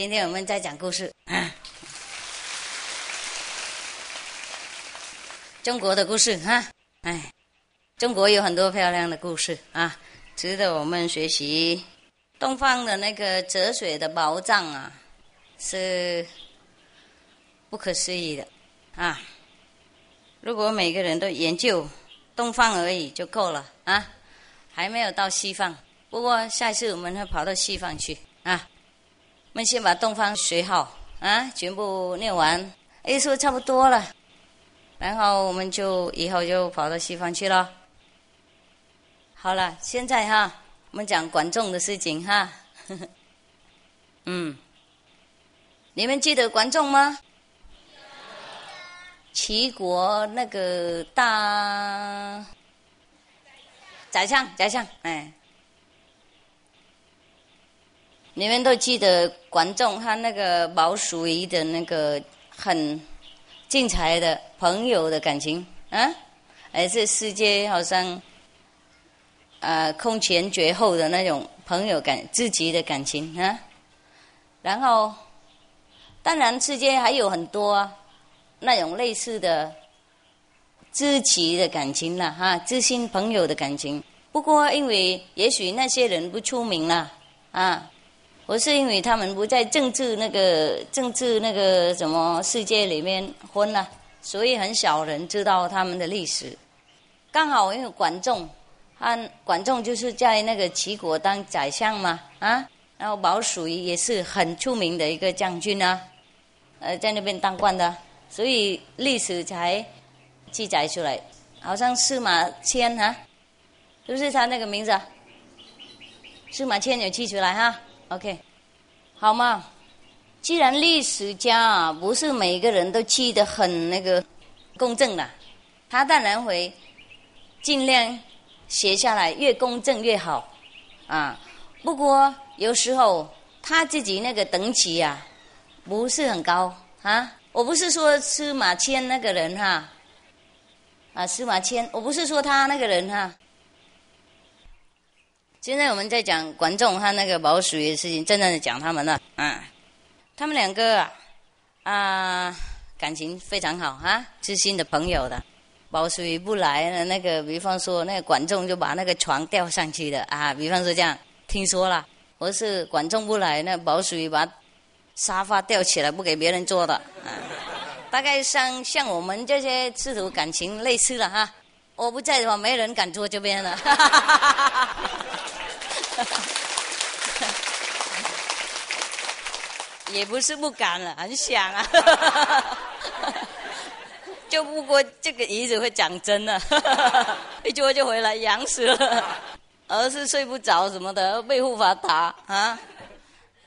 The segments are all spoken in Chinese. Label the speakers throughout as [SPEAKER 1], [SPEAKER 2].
[SPEAKER 1] 今天我们在讲故事啊，中国的故事哈，哎，中国有很多漂亮的故事啊，值得我们学习。东方的那个哲学的宝藏啊，是不可思议的啊！如果每个人都研究东方而已就够了啊，还没有到西方。不过下一次我们会跑到西方去啊。我们先把东方学好啊，全部念完，哎，说差不多了，然后我们就以后就跑到西方去了。好了，现在哈，我们讲管仲的事情哈。嗯，你们记得管仲吗？齐国那个大宰相，宰相，哎。你们都记得观众他那个毛叔仪的那个很精彩的朋友的感情啊，还是世界好像呃空前绝后的那种朋友感、知己的感情啊。然后，当然世界还有很多那种类似的知己的感情了哈，知心朋友的感情。不过因为也许那些人不出名了啊。不是因为他们不在政治那个政治那个什么世界里面混了，所以很少人知道他们的历史。刚好因为管仲，他管仲就是在那个齐国当宰相嘛，啊，然后毛属于也是很出名的一个将军啊，呃，在那边当官的，所以历史才记载出来。好像司马迁啊，是不是他那个名字？司马迁有记出来哈。OK，好嘛，既然历史家啊不是每个人都记得很那个公正的，他当然会尽量写下来，越公正越好啊。不过有时候他自己那个等级呀不是很高啊。我不是说司马迁那个人哈，啊司马迁，我不是说他那个人哈。现在我们在讲管仲和那个毛叔的事情，真正的讲他们了。啊，他们两个啊，啊，感情非常好啊，知心的朋友的。毛叔不来了，那个比方说，那个管仲就把那个床吊上去的啊。比方说这样，听说了，或是管仲不来，那毛叔把沙发吊起来不给别人坐的。啊，大概像像我们这些师徒感情类似了哈。我不在的话，没人敢坐这边了。也不是不敢了，很想啊。就不过这个椅子会长针了，一坐就回来痒死了。而是睡不着什么的，被护法打啊！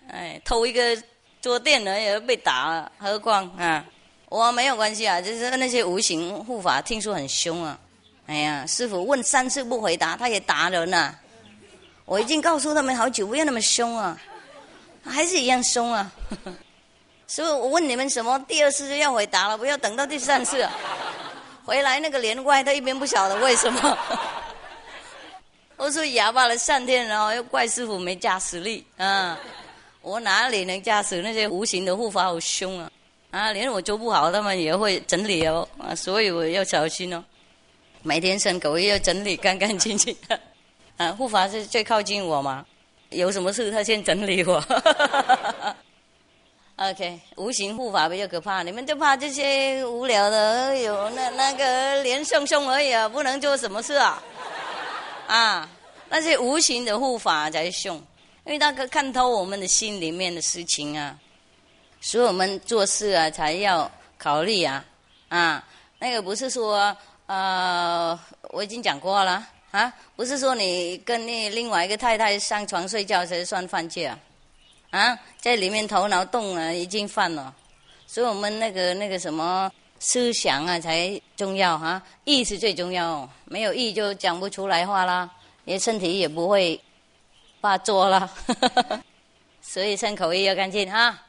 [SPEAKER 1] 哎，偷一个坐垫的也被打了，何况啊，我没有关系啊，就是那些无形护法，听说很凶啊。哎呀，师傅问三次不回答，他也打人呐。我已经告诉他们好久，不要那么凶啊，还是一样凶啊。所以，我问你们什么？第二次就要回答了，不要等到第三次。回来那个连怪，他一边不晓得为什么。我说哑巴了三天，然后又怪师傅没加实力啊。我哪里能驾驶那些无形的护法好凶啊？啊，连我做不好，他们也会整理哦。所以我要小心哦。每天生狗也要整理干干净净的护法是最靠近我嘛，有什么事他先整理我。OK，无形护法比较可怕，你们就怕这些无聊的，有那那个连凶凶而已啊，不能做什么事啊，啊，那些无形的护法才凶，因为那个看透我们的心里面的事情啊，所以我们做事啊才要考虑啊，啊，那个不是说。呃，我已经讲过了啊，不是说你跟你另外一个太太上床睡觉才算犯戒啊，啊，在里面头脑动了已经犯了，所以我们那个那个什么思想啊才重要哈，意是最重要，没有意就讲不出来话啦，你身体也不会发作啦，所以身口意要干净哈，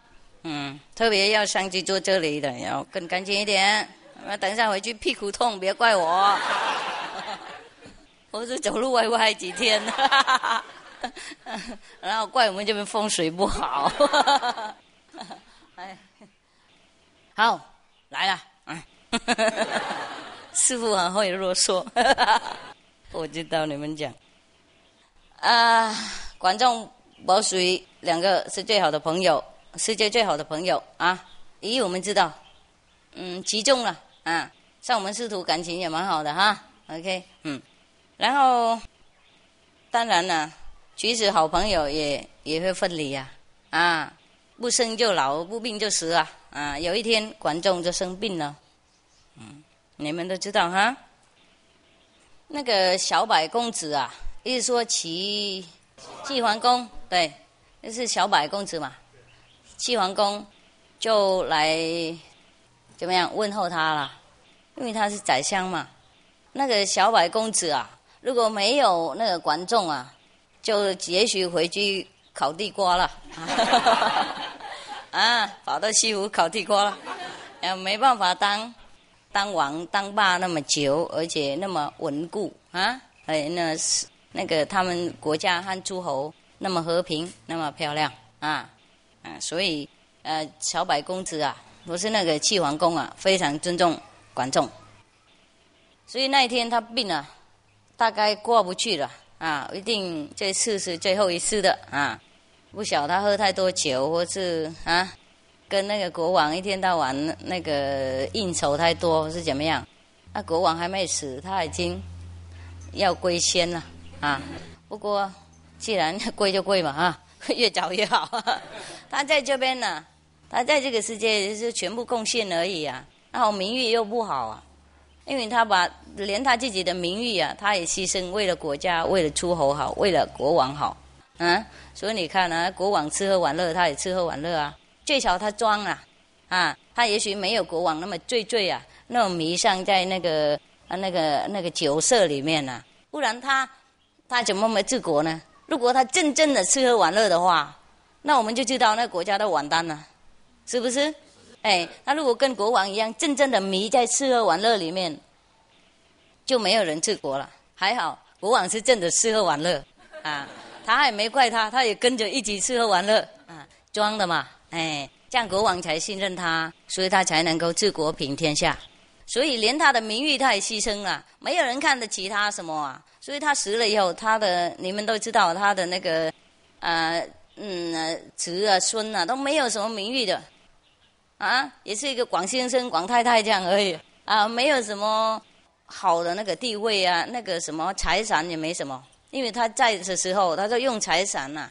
[SPEAKER 1] 嗯，特别要上去坐这里的要更干净一点。那等一下回去屁股痛，别怪我。我是走路歪歪几天。然后怪我们这边风水不好。哎，好，来了，嗯，师傅很会啰嗦，我知道你们讲。啊，管仲、宝水两个是最好的朋友，世界最好的朋友啊。咦，我们知道，嗯，集中了啊。像我们师徒感情也蛮好的哈。OK，嗯，然后当然了，即使好朋友也也会分离呀。啊，不生就老，不病就死啊。啊，有一天管仲就生病了。嗯，你们都知道哈。那个小百公子啊。意思说，齐齐桓公对，那是小百公子嘛。齐桓公就来怎么样问候他了？因为他是宰相嘛。那个小百公子啊，如果没有那个管仲啊，就也许回去烤地瓜了。啊，跑到西湖烤地瓜了，没办法当当王当霸那么久，而且那么稳固啊，哎，那是。那个他们国家和诸侯那么和平，那么漂亮啊，啊，所以呃，小百公子啊，不是那个齐桓公啊，非常尊重管仲。所以那一天他病了，大概过不去了啊，一定这次是最后一次的啊。不晓他喝太多酒，或是啊，跟那个国王一天到晚那个应酬太多，是怎么样？那国王还没死，他已经要归仙了。啊，不过既然贵就贵嘛，啊，越早越好。他在这边呢，他在这个世界是全部贡献而已啊，然后名誉又不好啊，因为他把连他自己的名誉啊，他也牺牲，为了国家，为了诸侯好，为了国王好，嗯，所以你看啊，国王吃喝玩乐，他也吃喝玩乐啊，最少他装啊，啊，他也许没有国王那么醉醉啊，那么迷上在那个啊那个那个酒色里面呢，不然他。他怎么没治国呢？如果他真正的吃喝玩乐的话，那我们就知道那国家都完蛋了，是不是？哎，他如果跟国王一样，真正的迷在吃喝玩乐里面，就没有人治国了。还好国王是真的吃喝玩乐，啊，他也没怪他，他也跟着一起吃喝玩乐，啊，装的嘛，哎，这样国王才信任他，所以他才能够治国平天下。所以连他的名誉他也牺牲了，没有人看得起他什么啊。所以他死了以后，他的你们都知道，他的那个，呃，嗯，侄啊、孙啊都没有什么名誉的，啊，也是一个广先生、广太太这样而已，啊，没有什么好的那个地位啊，那个什么财产也没什么，因为他在的时候，他就用财产呐，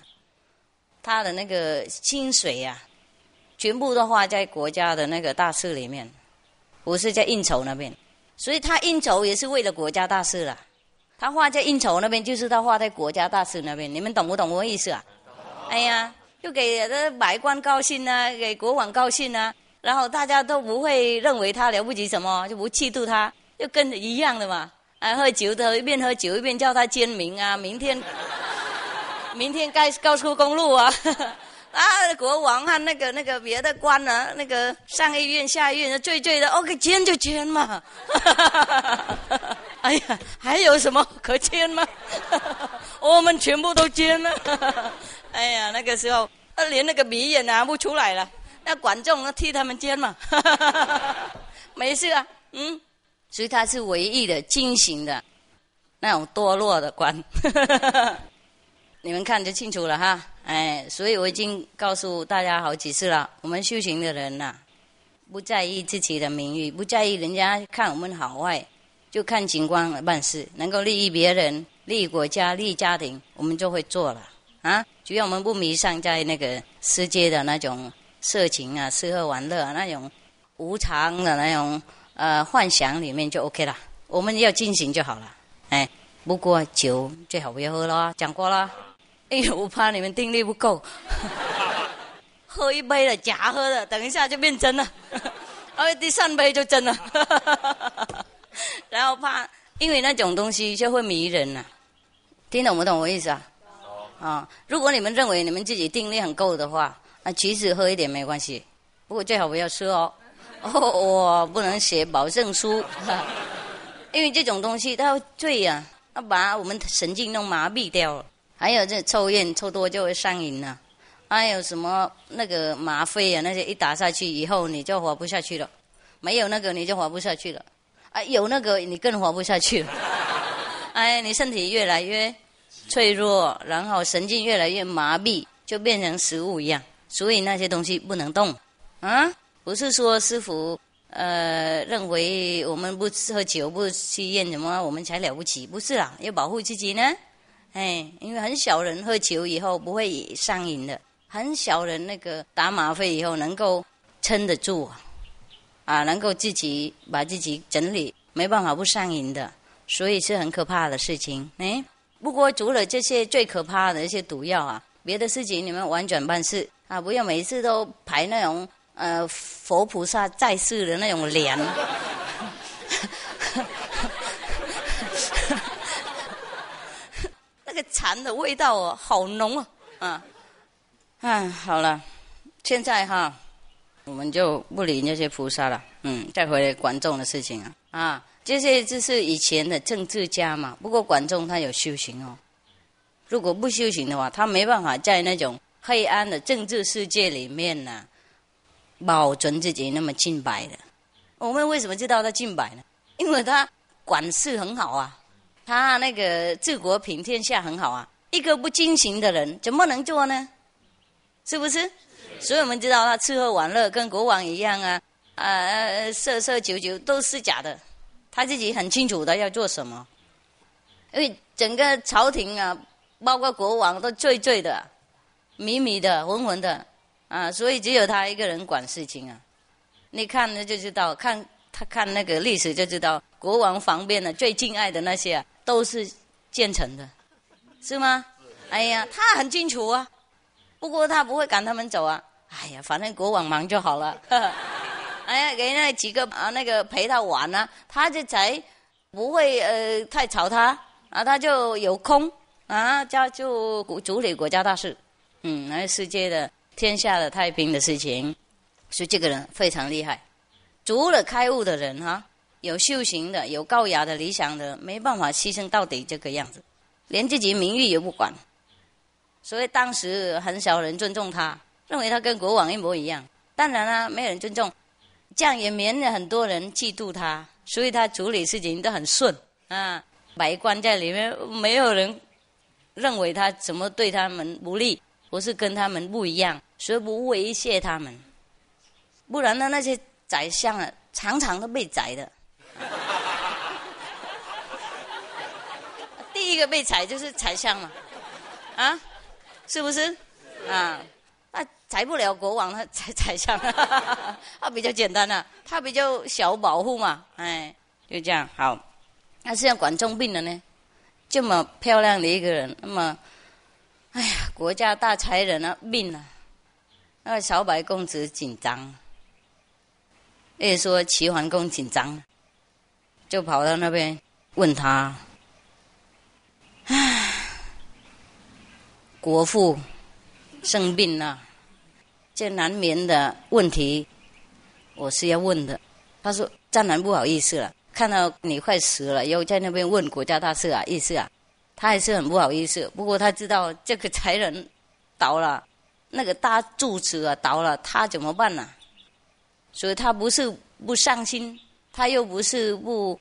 [SPEAKER 1] 他的那个薪水呀，全部都花在国家的那个大事里面，不是在应酬那边，所以他应酬也是为了国家大事了。他画在应酬那边，就是他画在国家大事那边，你们懂不懂我意思啊？哎呀，就给这百官高兴啊，给国王高兴啊，然后大家都不会认为他了不起什么，就不嫉妒他，就跟一样的嘛。啊，喝酒的一边喝酒一边叫他签名啊，明天，明天盖高速公路啊。啊，国王和那个那个别的官呢，那个上医院下医院醉醉的，OK，签就签嘛。哎呀，还有什么可签吗？我们全部都签了。哎呀，那个时候连那个鼻也拿不出来了，那管仲替他们签嘛。没事啊，嗯，所以他是唯一的惊醒的那种堕落的官。你们看就清楚了哈。哎，所以我已经告诉大家好几次了。我们修行的人呐，不在意自己的名誉，不在意人家看我们好坏，就看情况来办事。能够利益别人、利益国家、利益家庭，我们就会做了啊。只要我们不迷上在那个世界的那种色情啊、吃喝玩乐啊那种无常的那种呃幻想里面，就 OK 了。我们要进行就好了。哎，不过酒最好不要喝了，讲过了。哎呦，我怕你们定力不够，喝一杯的假喝的，等一下就变真了，哎，第三杯就真了，然后怕，因为那种东西就会迷人呐，听懂不懂我意思啊？啊，如果你们认为你们自己定力很够的话，啊，其实喝一点没关系，不过最好不要吃哦，哦，我不能写保证书，因为这种东西它会醉呀，它把我们神经弄麻痹掉了。还有这抽烟抽多就会上瘾了，还有什么那个吗啡啊那些一打下去以后你就活不下去了，没有那个你就活不下去了，啊有那个你更活不下去了，哎你身体越来越脆弱，然后神经越来越麻痹，就变成食物一样，所以那些东西不能动，啊不是说师傅。呃，认为我们不喝酒、不吸烟，什么我们才了不起？不是啦，要保护自己呢。哎，因为很小人喝酒以后不会上瘾的，很小人那个打吗啡以后能够撑得住啊，能够自己把自己整理，没办法不上瘾的，所以是很可怕的事情。哎，不过除了这些最可怕的一些毒药啊，别的事情你们婉转办事啊，不要每次都排那种。呃，佛菩萨在世的那种脸，那个禅的味道哦，好浓啊！啊，啊，好了，现在哈，我们就不理那些菩萨了。嗯，再回来管仲的事情啊，啊，这些就是以前的政治家嘛。不过管仲他有修行哦，如果不修行的话，他没办法在那种黑暗的政治世界里面呢。保存自己那么清白的，我们为什么知道他清白呢？因为他管事很好啊，他那个治国平天下很好啊。一个不精行的人怎么能做呢？是不是？所以我们知道他吃喝玩乐跟国王一样啊，啊，色色酒酒都是假的。他自己很清楚的要做什么，因为整个朝廷啊，包括国王都醉醉的、迷迷的、浑浑的。啊，所以只有他一个人管事情啊！你看了就知道，看他看那个历史就知道，国王旁边的最敬爱的那些啊，都是建成的，是吗？哎呀，他很清楚啊，不过他不会赶他们走啊。哎呀，反正国王忙就好了。哎呀，给那几个啊那个陪他玩呢，他就才不会呃太吵他啊，他就有空啊，家就主理国家大事，嗯，来世界的。天下的太平的事情，所以这个人非常厉害。除了开悟的人哈，有修行的、有高雅的理想的，没办法牺牲到底这个样子，连自己名誉也不管。所以当时很少人尊重他，认为他跟国王一模一样。当然啦，没有人尊重，这样也免了很多人嫉妒他。所以他处理事情都很顺啊，百官在里面没有人认为他怎么对他们不利。不是跟他们不一样，所以不威胁他们。不然呢，那些宰相啊，常常都被宰的。第一个被宰就是宰相嘛，啊，是不是？啊，那宰不了国王，他宰宰相，他比较简单啊，他比较小保护嘛，哎，就这样好。那现在管重病了呢，这么漂亮的一个人，那么。哎呀，国家大才人啊，病了。那个小白公子紧张，也说齐桓公紧张，就跑到那边问他：“唉，国父生病了，这难免的问题，我是要问的。”他说：“当然不好意思了，看到你快死了，又在那边问国家大事啊，意思啊。”他还是很不好意思，不过他知道这个才人倒了，那个大柱子啊倒了，他怎么办呢？所以他不是不伤心，他又不是不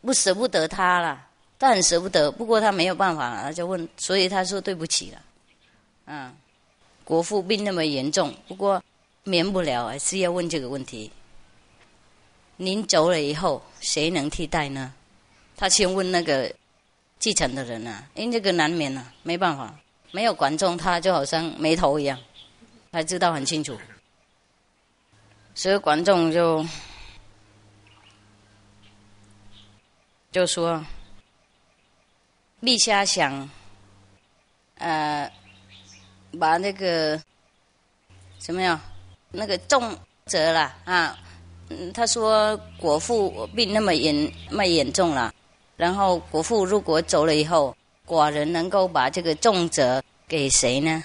[SPEAKER 1] 不舍不得他了，他很舍不得。不过他没有办法，他就问，所以他说对不起了。嗯，国父病那么严重，不过免不了还是要问这个问题：您走了以后，谁能替代呢？他先问那个。继承的人啊，因这个难免啊，没办法，没有管仲，他就好像没头一样，他知道很清楚，所以管仲就就说：“陛下想，呃，把那个什么呀，那个重责了啊，嗯，他说国父病那么严，那么严重了。”然后国父如果走了以后，寡人能够把这个重责给谁呢？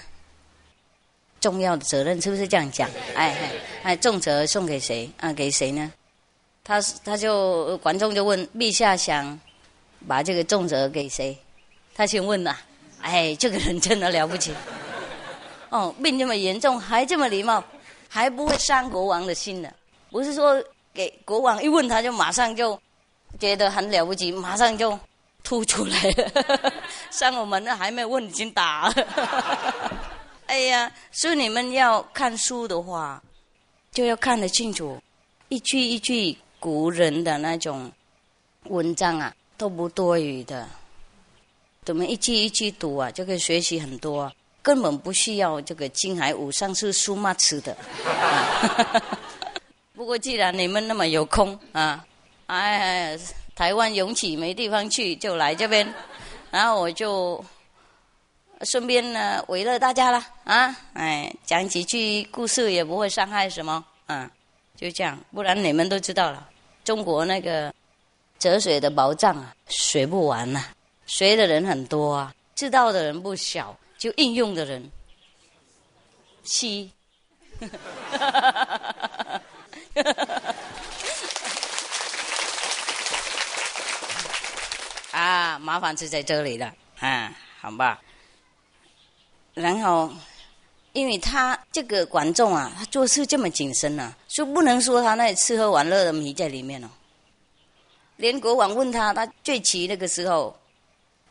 [SPEAKER 1] 重要的责任是不是这样讲？哎哎哎，重责送给谁啊？给谁呢？他他就管仲就问陛下想把这个重责给谁？他先问了，哎，这个人真的了不起。哦，病这么严重还这么礼貌，还不会伤国王的心呢。不是说给国王一问他就马上就觉得很了不起，马上就吐出来了。伤我们那还没问已经打了。哎呀，所以你们要看书的话，就要看得清楚，一句一句古人的那种文章啊，都不多余的。怎么一句一句读啊，就可以学习很多，根本不需要这个金海武上是苏妈吃的。不过既然你们那么有空啊，哎，台湾涌起没地方去，就来这边，然后我就顺便呢围了大家了啊，哎，讲几句故事也不会伤害什么，嗯，就这样，不然你们都知道了，中国那个哲水的宝藏啊，学不完呐。学的人很多啊，知道的人不小，就应用的人七。麻烦是在这里的啊，好吧。然后，因为他这个观众啊，他做事这么谨慎呢，就不能说他那吃喝玩乐的迷在里面哦。连国王问他，他最齐那个时候。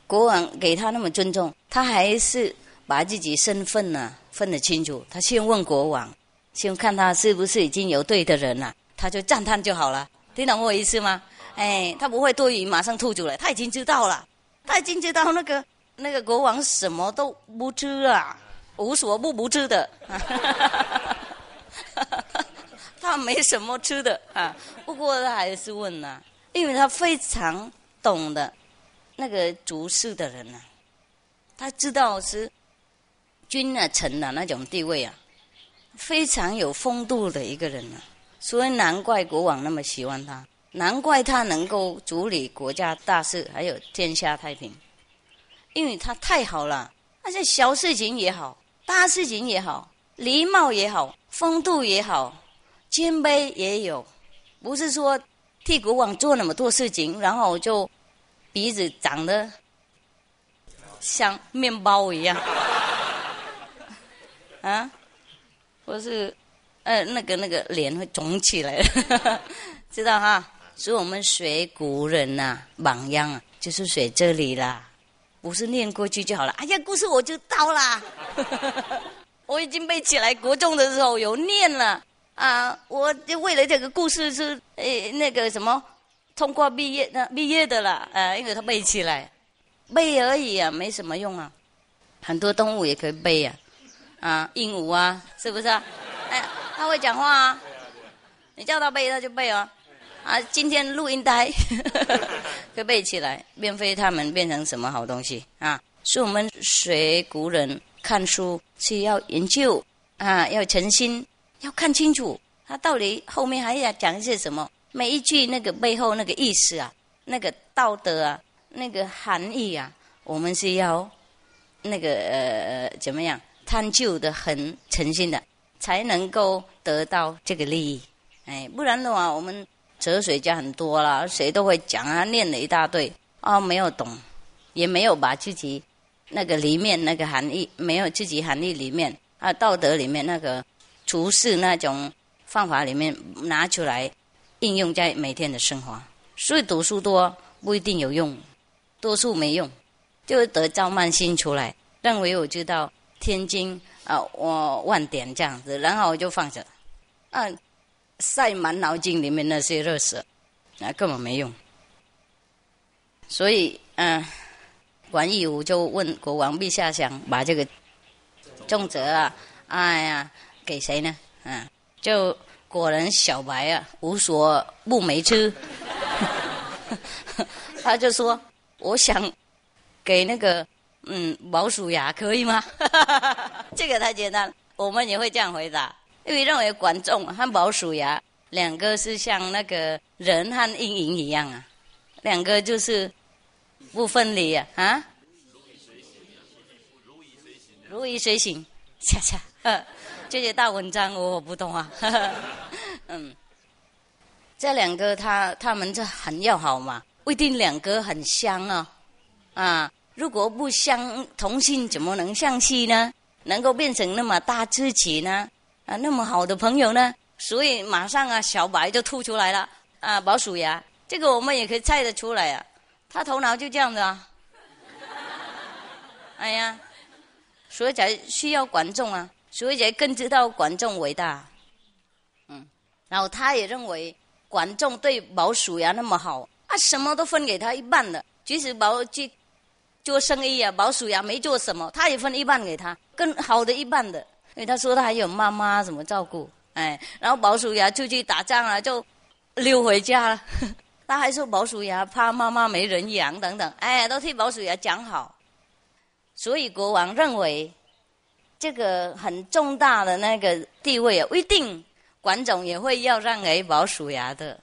[SPEAKER 1] 国王给他那么尊重，他还是把自己身份呢分得清楚。他先问国王，先看他是不是已经有对的人了，他就赞叹就好了。听懂我意思吗？哎，他不会多余马上吐出来，他已经知道了，他已经知道那个那个国王什么都不知啊，无所不不知的。他没什么吃的啊，不过他还是问呐，因为他非常懂得。那个族世的人呢，他知道是君啊臣的那种地位啊，非常有风度的一个人啊，所以难怪国王那么喜欢他，难怪他能够处理国家大事，还有天下太平，因为他太好了，那些小事情也好，大事情也好，礼貌也好，风度也好，谦卑也有，不是说替国王做那么多事情，然后就。鼻子长得像面包一样，啊，或是呃那个那个脸会肿起来，知道哈？所以我们学古人呐，榜样啊，就是学这里啦，不是念过去就好了。哎呀，故事我就到啦，我已经背起来，国中的时候有念了啊，我就为了这个故事是诶那个什么。通过毕业那毕业的了，呃，因为他背起来，背而已啊，没什么用啊。很多动物也可以背呀，啊，鹦鹉啊，是不是啊？哎，它会讲话啊，你叫它背它就背哦。啊，今天录音带，就背起来。并非他们变成什么好东西啊？是我们学古人看书是要研究啊，要诚心，要看清楚他到底后面还要讲一些什么。每一句那个背后那个意思啊，那个道德啊，那个含义啊，我们是要那个呃怎么样探究的很诚心的，才能够得到这个利益。哎，不然的话，我们哲学家很多了，谁都会讲啊，念了一大堆啊，没有懂，也没有把自己那个里面那个含义，没有自己含义里面啊道德里面那个处事那种方法里面拿出来。应用在每天的生活，所以读书多不一定有用，多数没用，就得照慢心出来，认为我知道天经啊，我万点这样子，然后我就放着，啊，塞满脑筋里面那些热色，那根本没用。所以，嗯，管义武就问国王陛下，想把这个重责啊，哎呀，给谁呢？嗯，就。果然小白啊，无所不没吃。他就说：“我想给那个嗯毛鼠牙，可以吗？” 这个太简单，我们也会这样回答，因为认为管仲和毛鼠牙两个是像那个人和阴影一样啊，两个就是不分离啊啊。如影随形，恰恰。这些大文章我不懂啊，嗯，这两个他他们这很要好嘛，不一定两个很相啊，啊，如果不相同性，怎么能相吸呢？能够变成那么大知己呢？啊，那么好的朋友呢？所以马上啊，小白就吐出来了啊，宝鼠牙，这个我们也可以猜得出来啊。他头脑就这样子啊。哎呀，所以才需要管仲啊，所以才更知道管仲伟大。嗯，然后他也认为管仲对宝鼠牙那么好啊，什么都分给他一半的，即使宝去做生意啊，宝鼠牙没做什么，他也分一半给他，更好的一半的，因为他说他还有妈妈怎么照顾。哎，然后宝鼠牙出去打仗了，就溜回家了。他还说宝鼠牙怕妈妈没人养等等，哎，都替宝鼠牙讲好。所以国王认为这个很重大的那个地位啊，一定管总也会要让给宝鼠牙的。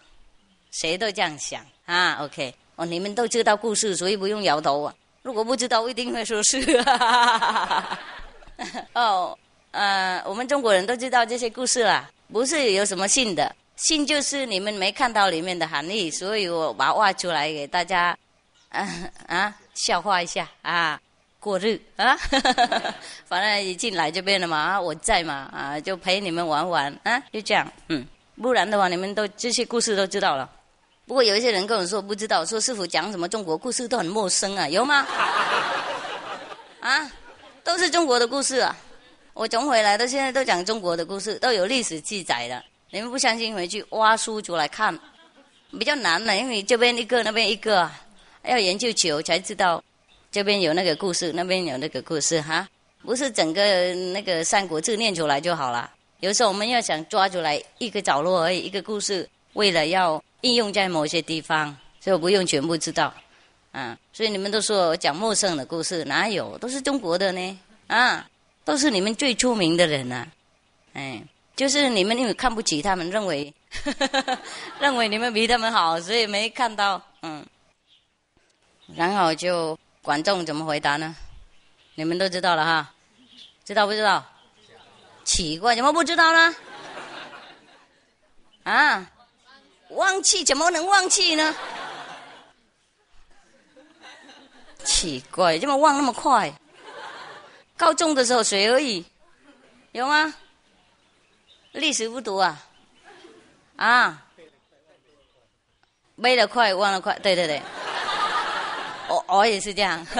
[SPEAKER 1] 谁都这样想啊？OK，哦，你们都知道故事，所以不用摇头啊。如果不知道，一定会说是。哦。呃，我们中国人都知道这些故事啦，不是有什么信的，信就是你们没看到里面的含义，所以我把它挖出来给大家，啊 啊，笑话一下啊，过日啊，反正一进来这边了嘛，我在嘛啊，就陪你们玩玩啊，就这样，嗯，不然的话你们都这些故事都知道了。不过有一些人跟我说不知道，说师傅讲什么中国故事都很陌生啊，有吗？啊，都是中国的故事啊。我从回来到现在都讲中国的故事，都有历史记载的。你们不相信，回去挖书出来看，比较难的，因为这边一个，那边一个，要研究久才知道，这边有那个故事，那边有那个故事哈。不是整个那个《三国志》念出来就好了。有时候我们要想抓出来一个角落而已，一个故事，为了要应用在某些地方，所以我不用全部知道。啊，所以你们都说我讲陌生的故事，哪有？都是中国的呢，啊。都是你们最出名的人呐，哎，就是你们因为看不起他们，认为 认为你们比他们好，所以没看到，嗯。然后就管仲怎么回答呢？你们都知道了哈，知道不知道？奇怪，怎么不知道呢？啊，忘记怎么能忘记呢？奇怪，怎么忘那么快？高中的时候学而已，有吗？历史不读啊？啊？背得快，忘得快，对对对。我我也是这样。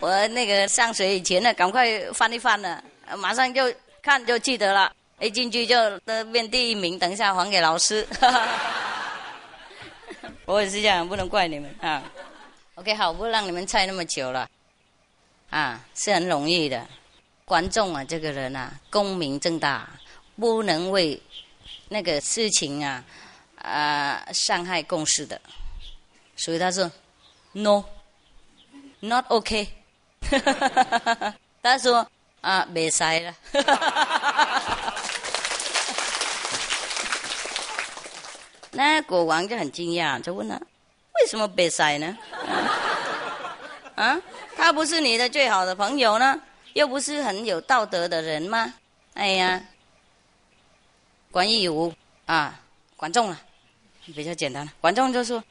[SPEAKER 1] 我那个上学以前呢，赶快翻一翻呢，马上就看就记得了，一进去就得变第一名，等一下还给老师。我也是这样，不能怪你们啊。OK，好，不让你们猜那么久了。啊，是很容易的。观众啊，这个人啊，功名正大，不能为那个事情啊啊伤害共事的。所以他说，no，not OK。他说啊，别塞了。那国王就很惊讶，就问他，为什么别塞呢？啊？他不是你的最好的朋友呢，又不是很有道德的人吗？哎呀，管义武啊，管仲了，比较简单了。管仲就说：“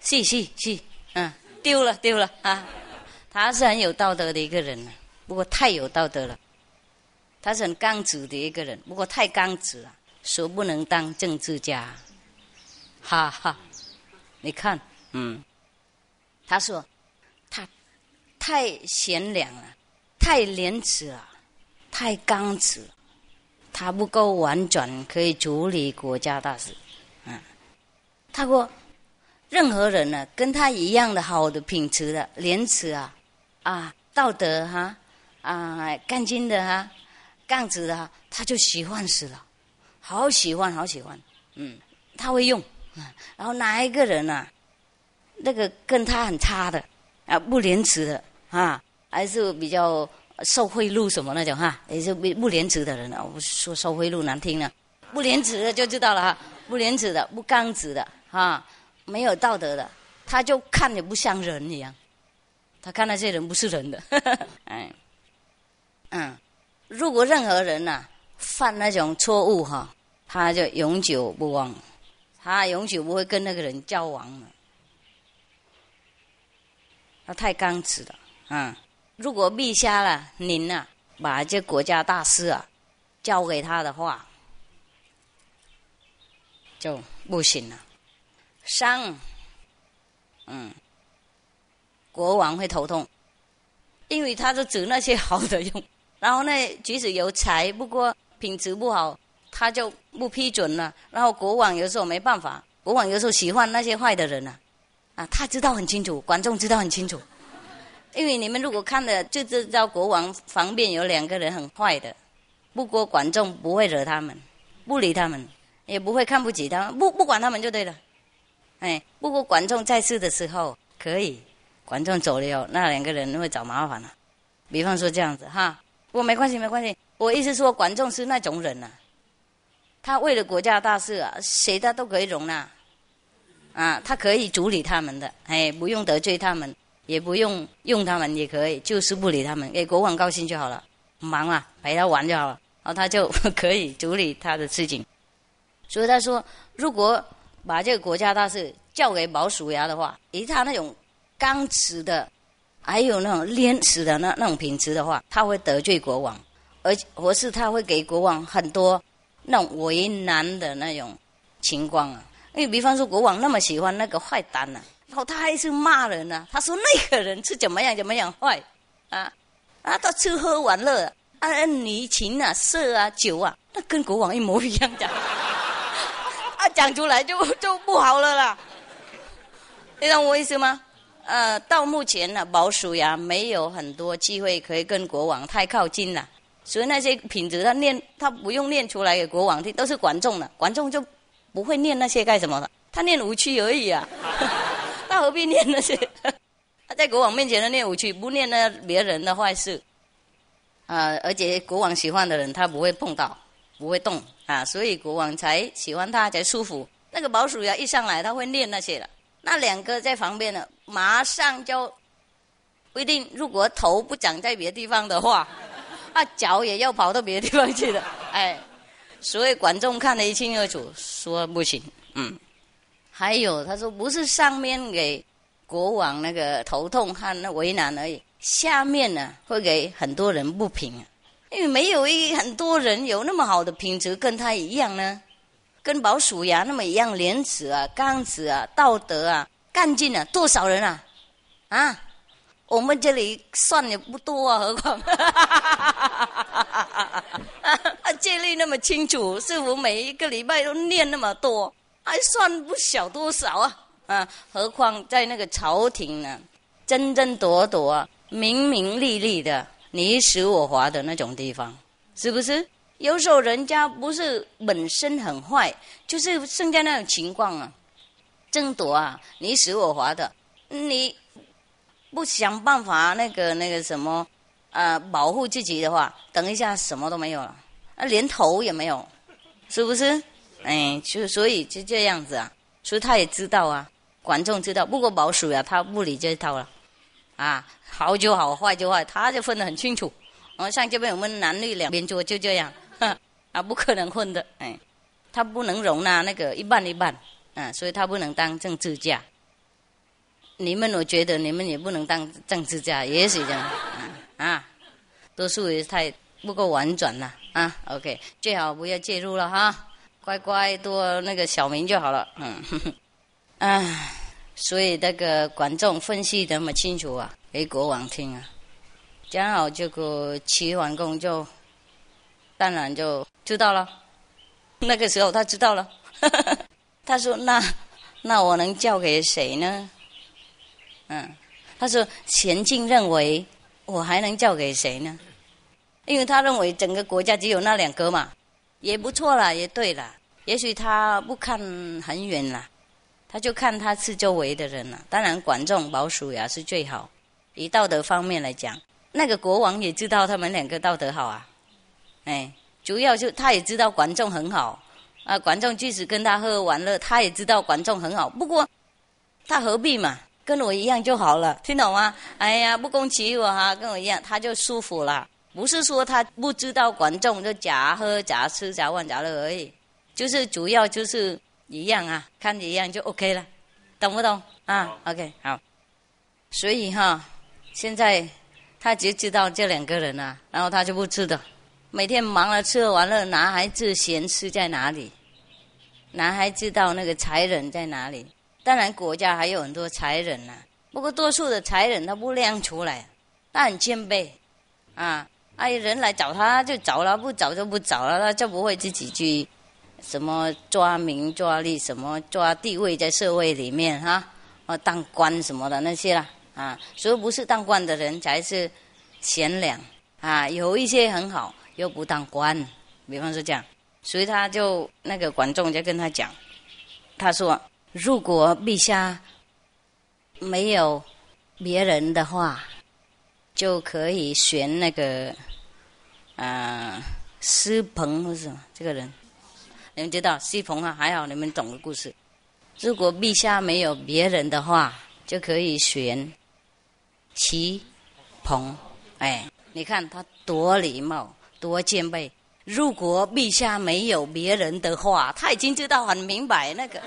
[SPEAKER 1] 是是是，嗯，丢了丢了啊。”他是很有道德的一个人呢，不过太有道德了。他是很刚直的一个人，不过太刚直了，说不能当政治家。哈哈，你看，嗯，他说。太贤良了，太廉耻了，太刚直，他不够婉转，可以处理国家大事。嗯，他说，任何人呢，跟他一样的好的品质的廉耻啊，啊，道德哈，啊，干净的哈，刚直的哈，他就喜欢死了，好喜欢，好喜欢。嗯，他会用。然后哪一个人呢，那个跟他很差的啊，不廉耻的。啊，还是比较受贿赂什么那种哈，也是不不廉耻的人啊。我说受贿赂难听了，不廉耻的就知道了哈，不廉耻的、不刚直的啊，没有道德的，他就看着不像人一样，他看那些人不是人的。哎，嗯，如果任何人呐犯那种错误哈，他就永久不忘，他永久不会跟那个人交往了。他太刚直了。嗯，如果陛下了，您呐，把这国家大事啊交给他的话，就不行了。伤，嗯，国王会头痛，因为他是指那些好的用，然后呢，即使有才，不过品质不好，他就不批准了。然后国王有时候没办法，国王有时候喜欢那些坏的人呢，啊，他知道很清楚，观众知道很清楚，因为你们如果看了就知道国王旁边有两个人很坏的，不过观众不会惹他们，不理他们，也不会看不起他们，不不管他们就对了。哎，不过观众在世的时候可以，观众走了，那两个人会找麻烦了。比方说这样子哈，我没关系，没关系。我意思说，观众是那种人呐，他为了国家大事啊，谁他都可以容纳，啊，他可以处理他们的，哎，不用得罪他们，也不用用他们，也可以，就是不理他们，给国王高兴就好了，忙啊，陪他玩就好了，然后他就 可以处理他的事情。所以他说，如果。把这个国家大事交给毛鼠牙的话，以他那种刚直的，还有那种廉耻的那那种品质的话，他会得罪国王，而或是他会给国王很多那种为难的那种情况啊。因为比方说国王那么喜欢那个坏蛋呢，然后他还是骂人呢，他说那个人是怎么样怎么样坏啊啊，他吃喝玩乐啊，你情啊色啊酒啊，那跟国王一模一样的。讲出来就就不好了啦，你懂我意思吗？呃，到目前呢，保鼠呀没有很多机会可以跟国王太靠近了，所以那些品质他念他不用念出来给国王听，都是观众的，观众就不会念那些干什么的，他念无趣而已啊，他何必念那些？他在国王面前的念武器，不念那别人的坏事，啊，而且国王喜欢的人他不会碰到。不会动啊，所以国王才喜欢他，才舒服。那个老鼠呀，一上来他会念那些了。那两个在旁边呢，马上就不一定。如果头不长在别的地方的话，那，脚也要跑到别的地方去的。哎，所以观众看得一清二楚，说不行。嗯，还有他说，不是上面给国王那个头痛和那为难而已，下面呢会给很多人不平。因为没有一很多人有那么好的品质跟他一样呢，跟老鼠牙那么一样廉耻啊、刚直啊、道德啊、干净啊，多少人啊？啊，我们这里算也不多啊，何况 啊，戒律那么清楚，师傅每一个礼拜都念那么多，还算不小多少啊？啊，何况在那个朝廷呢，争争夺夺、明明利利的。你死我活的那种地方，是不是？有时候人家不是本身很坏，就是剩下那种情况啊，争夺啊，你死我活的，你不想办法那个那个什么啊，保护自己的话，等一下什么都没有了，啊，连头也没有，是不是？哎，就所以就这样子啊，所以他也知道啊，观众知道，不过保守呀，他不理这一套了。啊，好就好，坏就坏，他就分得很清楚。然后像这边我们男女两边桌就这样，啊，不可能混的，哎，他不能容纳那个一半一半，啊，所以他不能当政治家。你们我觉得你们也不能当政治家，也许这样，啊，多数也太不够婉转了，啊，OK，最好不要介入了哈，乖乖多那个小名就好了，嗯，唉。所以那个观众分析那么清楚啊，给国王听啊，讲好这个齐桓公就当然就知道了。那个时候他知道了，他说：“那那我能交给谁呢？”嗯，他说：“钱进认为我还能交给谁呢？因为他认为整个国家只有那两个嘛，也不错了，也对了。也许他不看很远了。”他就看他是周围的人了，当然管仲、保属呀是最好。以道德方面来讲，那个国王也知道他们两个道德好啊，哎，主要就他也知道管仲很好啊。管仲即使跟他喝喝玩乐，他也知道管仲很好。不过他何必嘛，跟我一样就好了，听懂吗？哎呀，不攻其我哈，跟我一样他就舒服了。不是说他不知道管仲就假喝假吃假玩假乐而已，就是主要就是。一样啊，看一样就 OK 了，懂不懂啊？OK，好。所以哈，现在他只知道这两个人啊，然后他就不知道，每天忙了吃喝玩乐，男孩子闲事在哪里？男孩知道那个才人在哪里？当然，国家还有很多才人呐，不过多数的才人他不亮出来，他很谦卑啊。哎，人来找他就找了，不找就不找了，他就不会自己去什么抓名抓利，什么抓地位在社会里面哈，啊当官什么的那些啦啊，所以不是当官的人才是贤良啊，有一些很好又不当官，比方说这样，所以他就那个管仲就跟他讲，他说如果陛下没有别人的话。就可以选那个，啊，施鹏或是什么这个人，你们知道施鹏啊？还好你们懂的故事。如果陛下没有别人的话，就可以选齐鹏。哎，你看他多礼貌，多谦卑。如果陛下没有别人的话，他已经知道很明白那个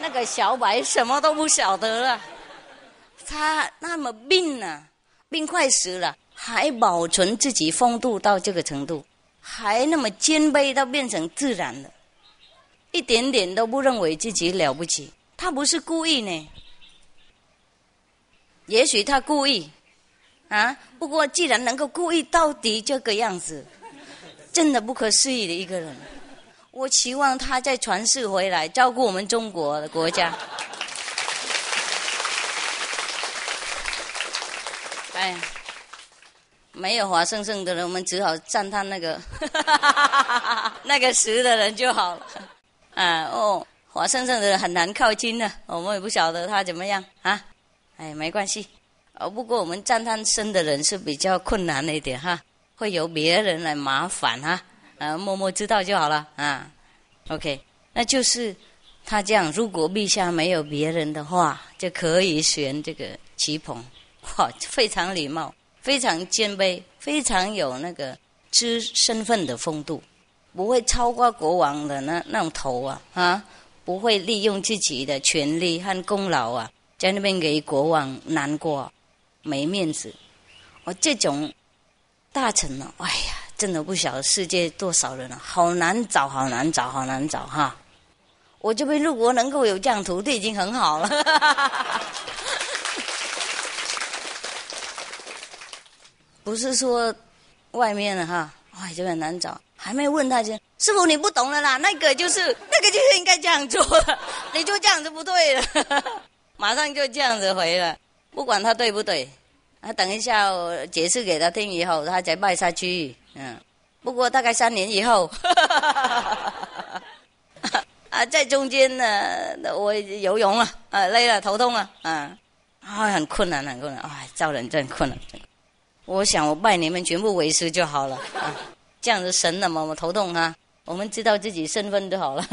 [SPEAKER 1] 那个小白什么都不晓得了。他那么病呢？病快死了，还保存自己风度到这个程度，还那么谦卑到变成自然了，一点点都不认为自己了不起。他不是故意呢，也许他故意，啊！不过既然能够故意到底这个样子，真的不可思议的一个人。我期望他再传世回来，照顾我们中国的国家。哎，没有华生生的人，我们只好赞叹那个 那个死的人就好了。啊哦，华生生的人很难靠近的，我们也不晓得他怎么样啊。哎，没关系。哦，不过我们赞叹生的人是比较困难的一点哈，会由别人来麻烦哈，啊，默默知道就好了啊。OK，那就是他这样。如果陛下没有别人的话，就可以选这个齐鹏。哇，非常礼貌，非常谦卑，非常有那个知身份的风度，不会超过国王的那那种头啊啊！不会利用自己的权利和功劳啊，在那边给国王难过、没面子。我这种大臣呢，哎呀，真的不晓得世界多少人啊，好难找，好难找，好难找哈！我这边如果能够有这样徒弟，已经很好了。不是说外面的哈，哎，就很难找。还没问他，就师傅你不懂了啦，那个就是那个就是应该这样做，你就这样子不对了，马上就这样子回了，不管他对不对，啊，等一下解释给他听以后，他再拜下去。嗯，不过大概三年以后，啊，在中间呢，我游泳了，啊，累了，头痛了，啊，啊，很困难，很困难，哎，招人真困难。我想我拜你们全部为师就好了啊，这样子神了嘛，我头痛哈。我们知道自己身份就好了。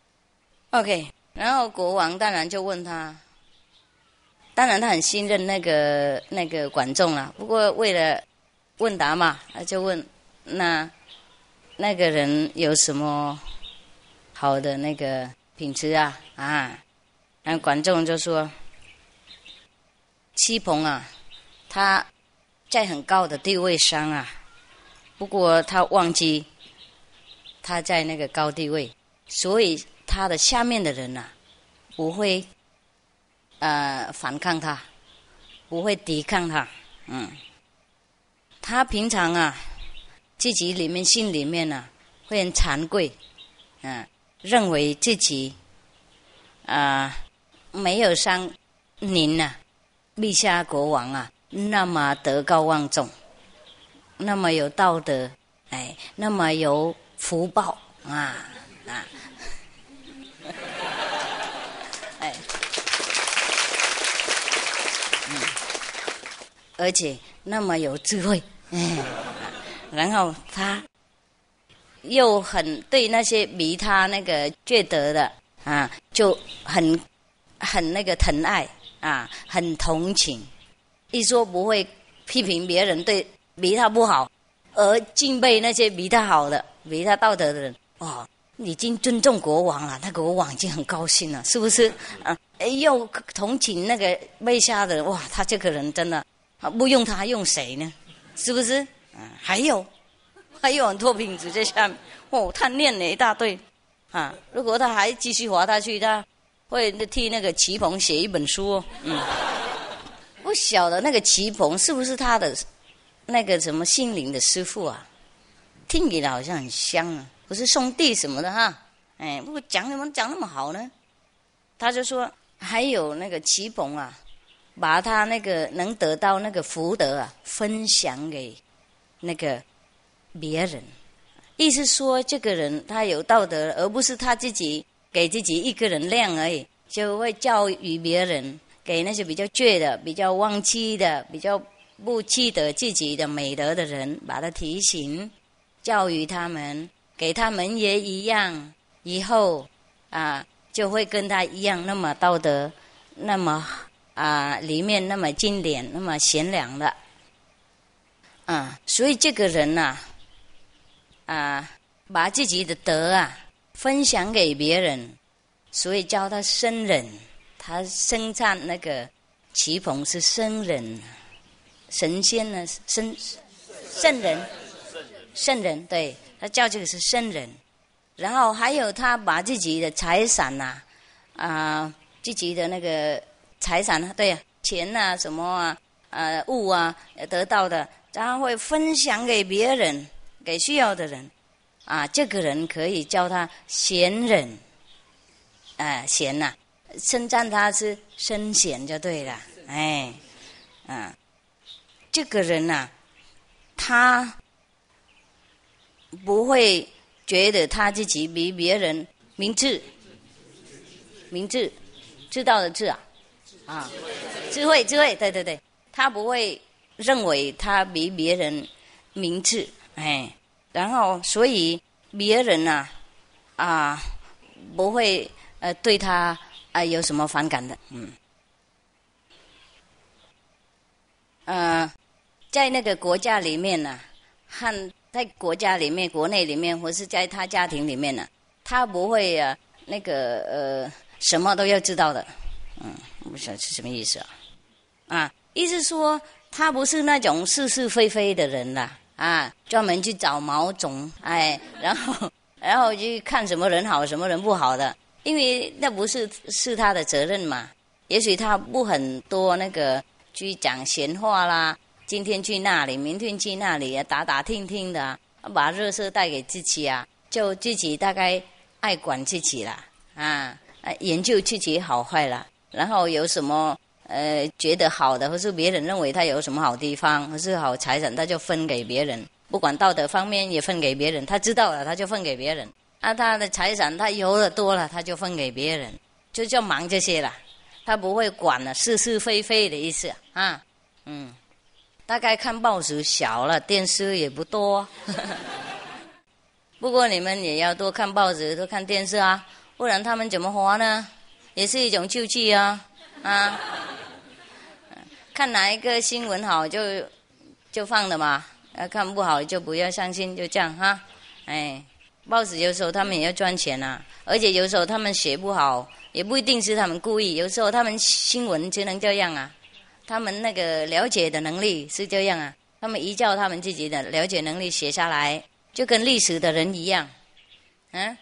[SPEAKER 1] OK，然后国王当然就问他，当然他很信任那个那个管仲了。不过为了问答嘛，他就问那那个人有什么好的那个品质啊啊？然后管仲就说：戚鹏啊，他。在很高的地位上啊，不过他忘记他在那个高地位，所以他的下面的人呐不会呃反抗他，不会抵抗他，嗯，他平常啊自己里面心里面呢会很惭愧，嗯，认为自己啊没有像您呐陛下国王啊。那么德高望重，那么有道德，哎，那么有福报啊啊！哎，嗯，而且那么有智慧，嗯，然后他又很对那些比他那个缺德的啊，就很很那个疼爱啊，很同情。一说不会批评别人对比他不好，而敬佩那些比他好的、比他道德的人，哇，已经尊重国王了，那国王已经很高兴了，是不是？啊，哎，又同情那个被杀的人，哇，他这个人真的啊，不用他用谁呢？是不是？嗯，还有，还有很多品质在下面。哦，他念了一大堆，啊，如果他还继续滑下去，他会替那个齐鹏写一本书。嗯，不晓得那个齐鹏是不是他的那个什么心灵的师傅啊？听起来好像很香啊，不是兄弟什么的哈？哎，不过讲怎么讲那么好呢？他就说还有那个齐鹏啊，把他那个能得到那个福德啊，分享给那个别人。意思说，这个人他有道德，而不是他自己给自己一个人亮而已，就会教育别人，给那些比较倔的、比较忘记的、比较不记得自己的美德的人，把他提醒、教育他们，给他们也一样，以后啊就会跟他一样那么道德，那么啊里面那么经典，那么贤良的，啊，所以这个人呐。啊，把自己的德啊分享给别人，所以叫他生人。他生产那个旗棚是僧人，神仙呢僧圣人，圣人对他叫这个是圣人。然后还有他把自己的财产呐啊，自己的那个财产对呀，钱呐什么啊呃物啊得到的，然后会分享给别人。给需要的人，啊，这个人可以叫他贤人，啊，贤呐，称赞他是圣贤就对了，哎，啊，这个人呐，他不会觉得他自己比别人明智，明智，知道的智啊，啊，智慧，智慧，对对对，他不会认为他比别人明智。哎，然后所以别人呐，啊，不会呃对他啊有什么反感的，嗯，呃，在那个国家里面呢，和在国家里面、国内里面，或是在他家庭里面呢，他不会啊那个呃什么都要知道的，嗯，不晓得是什么意思啊？啊，意思说他不是那种是是非非的人啦。啊，专门去找毛种，哎，然后然后去看什么人好，什么人不好的，因为那不是是他的责任嘛。也许他不很多那个去讲闲话啦，今天去那里，明天去那里啊，打打听听的，把热色带给自己啊，就自己大概爱管自己啦，啊，研究自己好坏啦，然后有什么。呃，觉得好的，或是别人认为他有什么好地方，或是好财产，他就分给别人。不管道德方面也分给别人。他知道了，他就分给别人。啊，他的财产他有的多了，他就分给别人，就叫忙这些了。他不会管了是是非非的意思啊。嗯，大概看报纸小了，电视也不多。不过你们也要多看报纸，多看电视啊，不然他们怎么活呢？也是一种救济啊，啊。看哪一个新闻好就就放的嘛，要看不好就不要相信，就这样哈。哎，报纸有时候他们也要赚钱呐，而且有时候他们写不好，也不一定是他们故意，有时候他们新闻只能这样啊。他们那个了解的能力是这样啊，他们依照他们自己的了解能力写下来，就跟历史的人一样，嗯，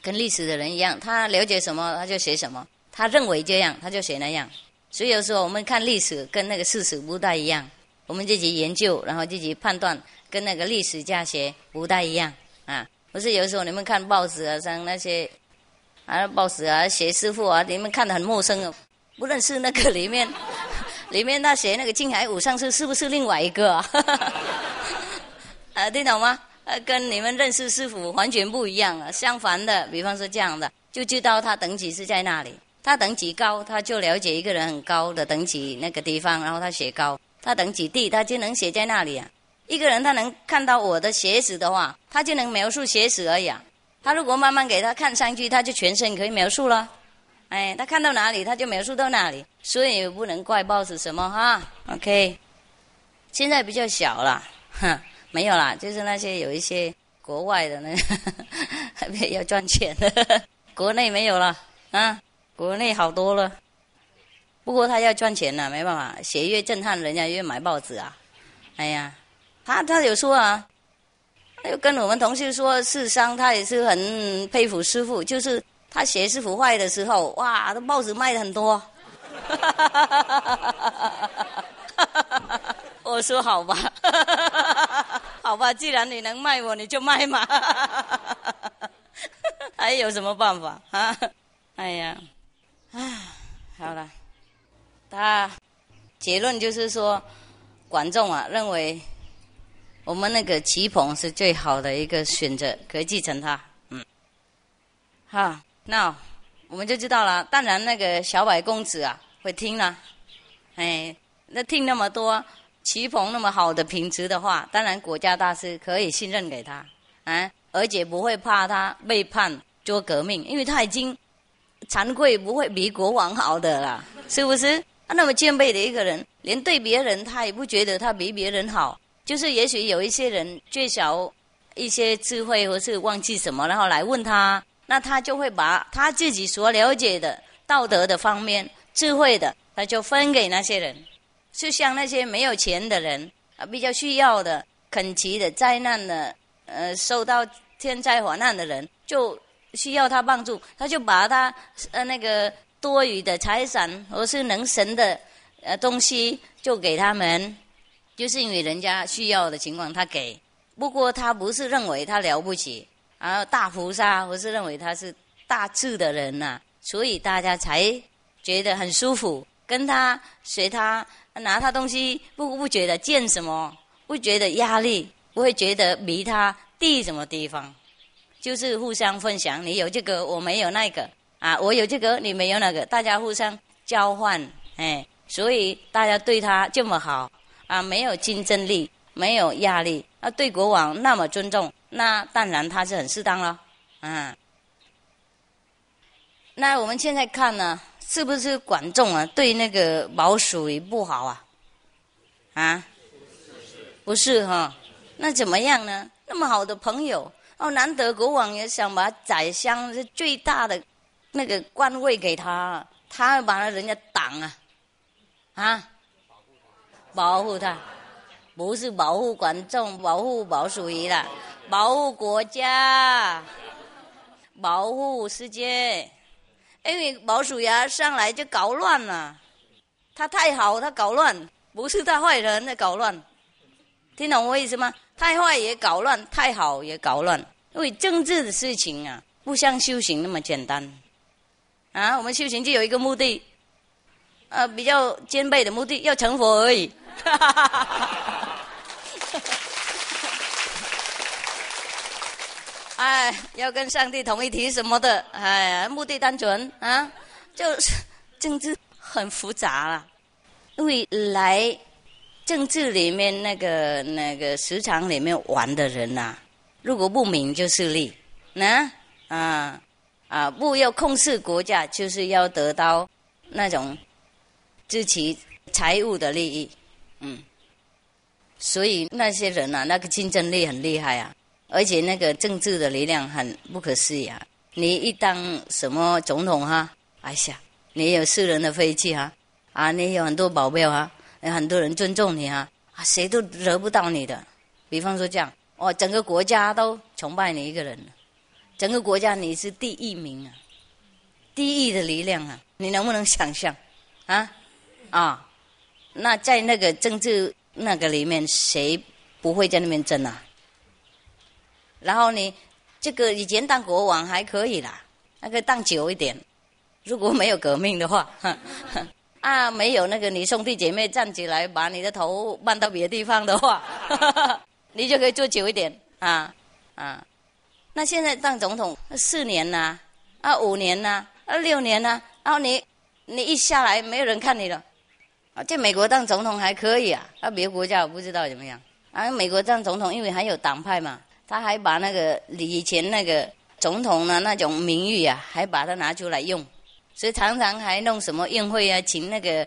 [SPEAKER 1] 跟历史的人一样，他了解什么他就写什么，他认为这样他就写那样。所以有时候我们看历史跟那个事实不太一样，我们自己研究，然后自己判断，跟那个历史家写不太一样啊。不是有时候你们看报纸啊，像那些啊报纸啊写师傅啊，你们看的很陌生哦，不认识那个里面，里面他写那个青海武上师是不是另外一个啊？啊，听懂吗？呃，跟你们认识师傅完全不一样啊。相反的，比方说这样的，就知道他等级是在那里。他等级高，他就了解一个人很高的等级那个地方，然后他写高；他等级低，他就能写在那里啊。一个人他能看到我的鞋子的话，他就能描述鞋子而已啊。他如果慢慢给他看上去，他就全身可以描述了。哎，他看到哪里，他就描述到哪里，所以不能怪报纸什么哈。OK，现在比较小了，哼，没有啦，就是那些有一些国外的那个，要赚钱的，国内没有了啊。国内好多了。不过他要赚钱呐，没办法，写越震撼，人家越买报纸啊。哎呀，他他有说啊，他有跟我们同事说，事实上他也是很佩服师傅，就是他学师傅坏的时候，哇，这报纸卖的很多。我说好吧，好吧，既然你能卖我，你就卖嘛。还有什么办法啊？哎呀，唉，好了。他结论就是说，管仲啊认为我们那个齐鹏是最好的一个选择，可以继承他。嗯，好，那我们就知道了。当然，那个小百公子啊会听了，哎，那听那么多齐鹏那么好的品质的话，当然国家大事可以信任给他，啊，而且不会怕他背叛做革命，因为他已经惭愧不会比国王好的了，是不是？啊那么谦卑的一个人，连对别人他也不觉得他比别人好。就是也许有一些人缺少一些智慧，或是忘记什么，然后来问他，那他就会把他自己所了解的道德的方面、智慧的，他就分给那些人。就像那些没有钱的人啊，比较需要的、恳急的、灾难的，呃，受到天灾火难的人，就需要他帮助，他就把他呃那个。多余的财产或是能神的呃东西，就给他们，就是因为人家需要的情况，他给。不过他不是认为他了不起，啊大菩萨，不是认为他是大智的人呐，所以大家才觉得很舒服，跟他随他拿他东西，不不觉得见什么，不觉得压力，不会觉得比他低什么地方，就是互相分享，你有这个，我没有那个。啊，我有这个，你没有那个，大家互相交换，哎，所以大家对他这么好，啊，没有竞争力，没有压力，啊，对国王那么尊重，那当然他是很适当了，嗯。那我们现在看呢，是不是管仲啊对那个毛属于不好啊？啊？不是哈？那怎么样呢？那么好的朋友，哦，难得国王也想把宰相是最大的。那个官位给他，他把人家挡啊，啊，保护他，不是保护观众，保护毛主席的，保护国家，保护世界。因为毛主席上来就搞乱了，他太好，他搞乱，不是他坏人在搞乱，听懂我意思吗？太坏也搞乱，太好也搞乱，因为政治的事情啊，不像修行那么简单。啊，我们修行就有一个目的，呃，比较兼备的目的，要成佛而已。哎，要跟上帝同一体什么的，哎呀，目的单纯啊，就是政治很复杂了。因为来政治里面那个那个市场里面玩的人呐，如果不明就是利，那啊。啊，不要控制国家，就是要得到那种自己财务的利益，嗯，所以那些人啊，那个竞争力很厉害啊，而且那个政治的力量很不可思议啊。你一当什么总统哈，哎呀，你有私人的飞机哈，啊，你有很多保镖哈，很多人尊重你哈，啊，谁都惹不到你的。比方说这样，哦，整个国家都崇拜你一个人。整个国家你是第一名啊，第一的力量啊，你能不能想象？啊啊，那在那个政治那个里面，谁不会在那边争啊？然后你这个以前当国王还可以啦，那个当久一点。如果没有革命的话，啊，没有那个你兄弟姐妹站起来把你的头搬到别的地方的话，你就可以做久一点啊啊。那现在当总统四年呐，啊五年呐，啊六年呐，然后你你一下来没有人看你了，啊在美国当总统还可以啊，啊别国家我不知道怎么样，啊美国当总统因为还有党派嘛，他还把那个以前那个总统的那种名誉啊，还把它拿出来用，所以常常还弄什么宴会啊，请那个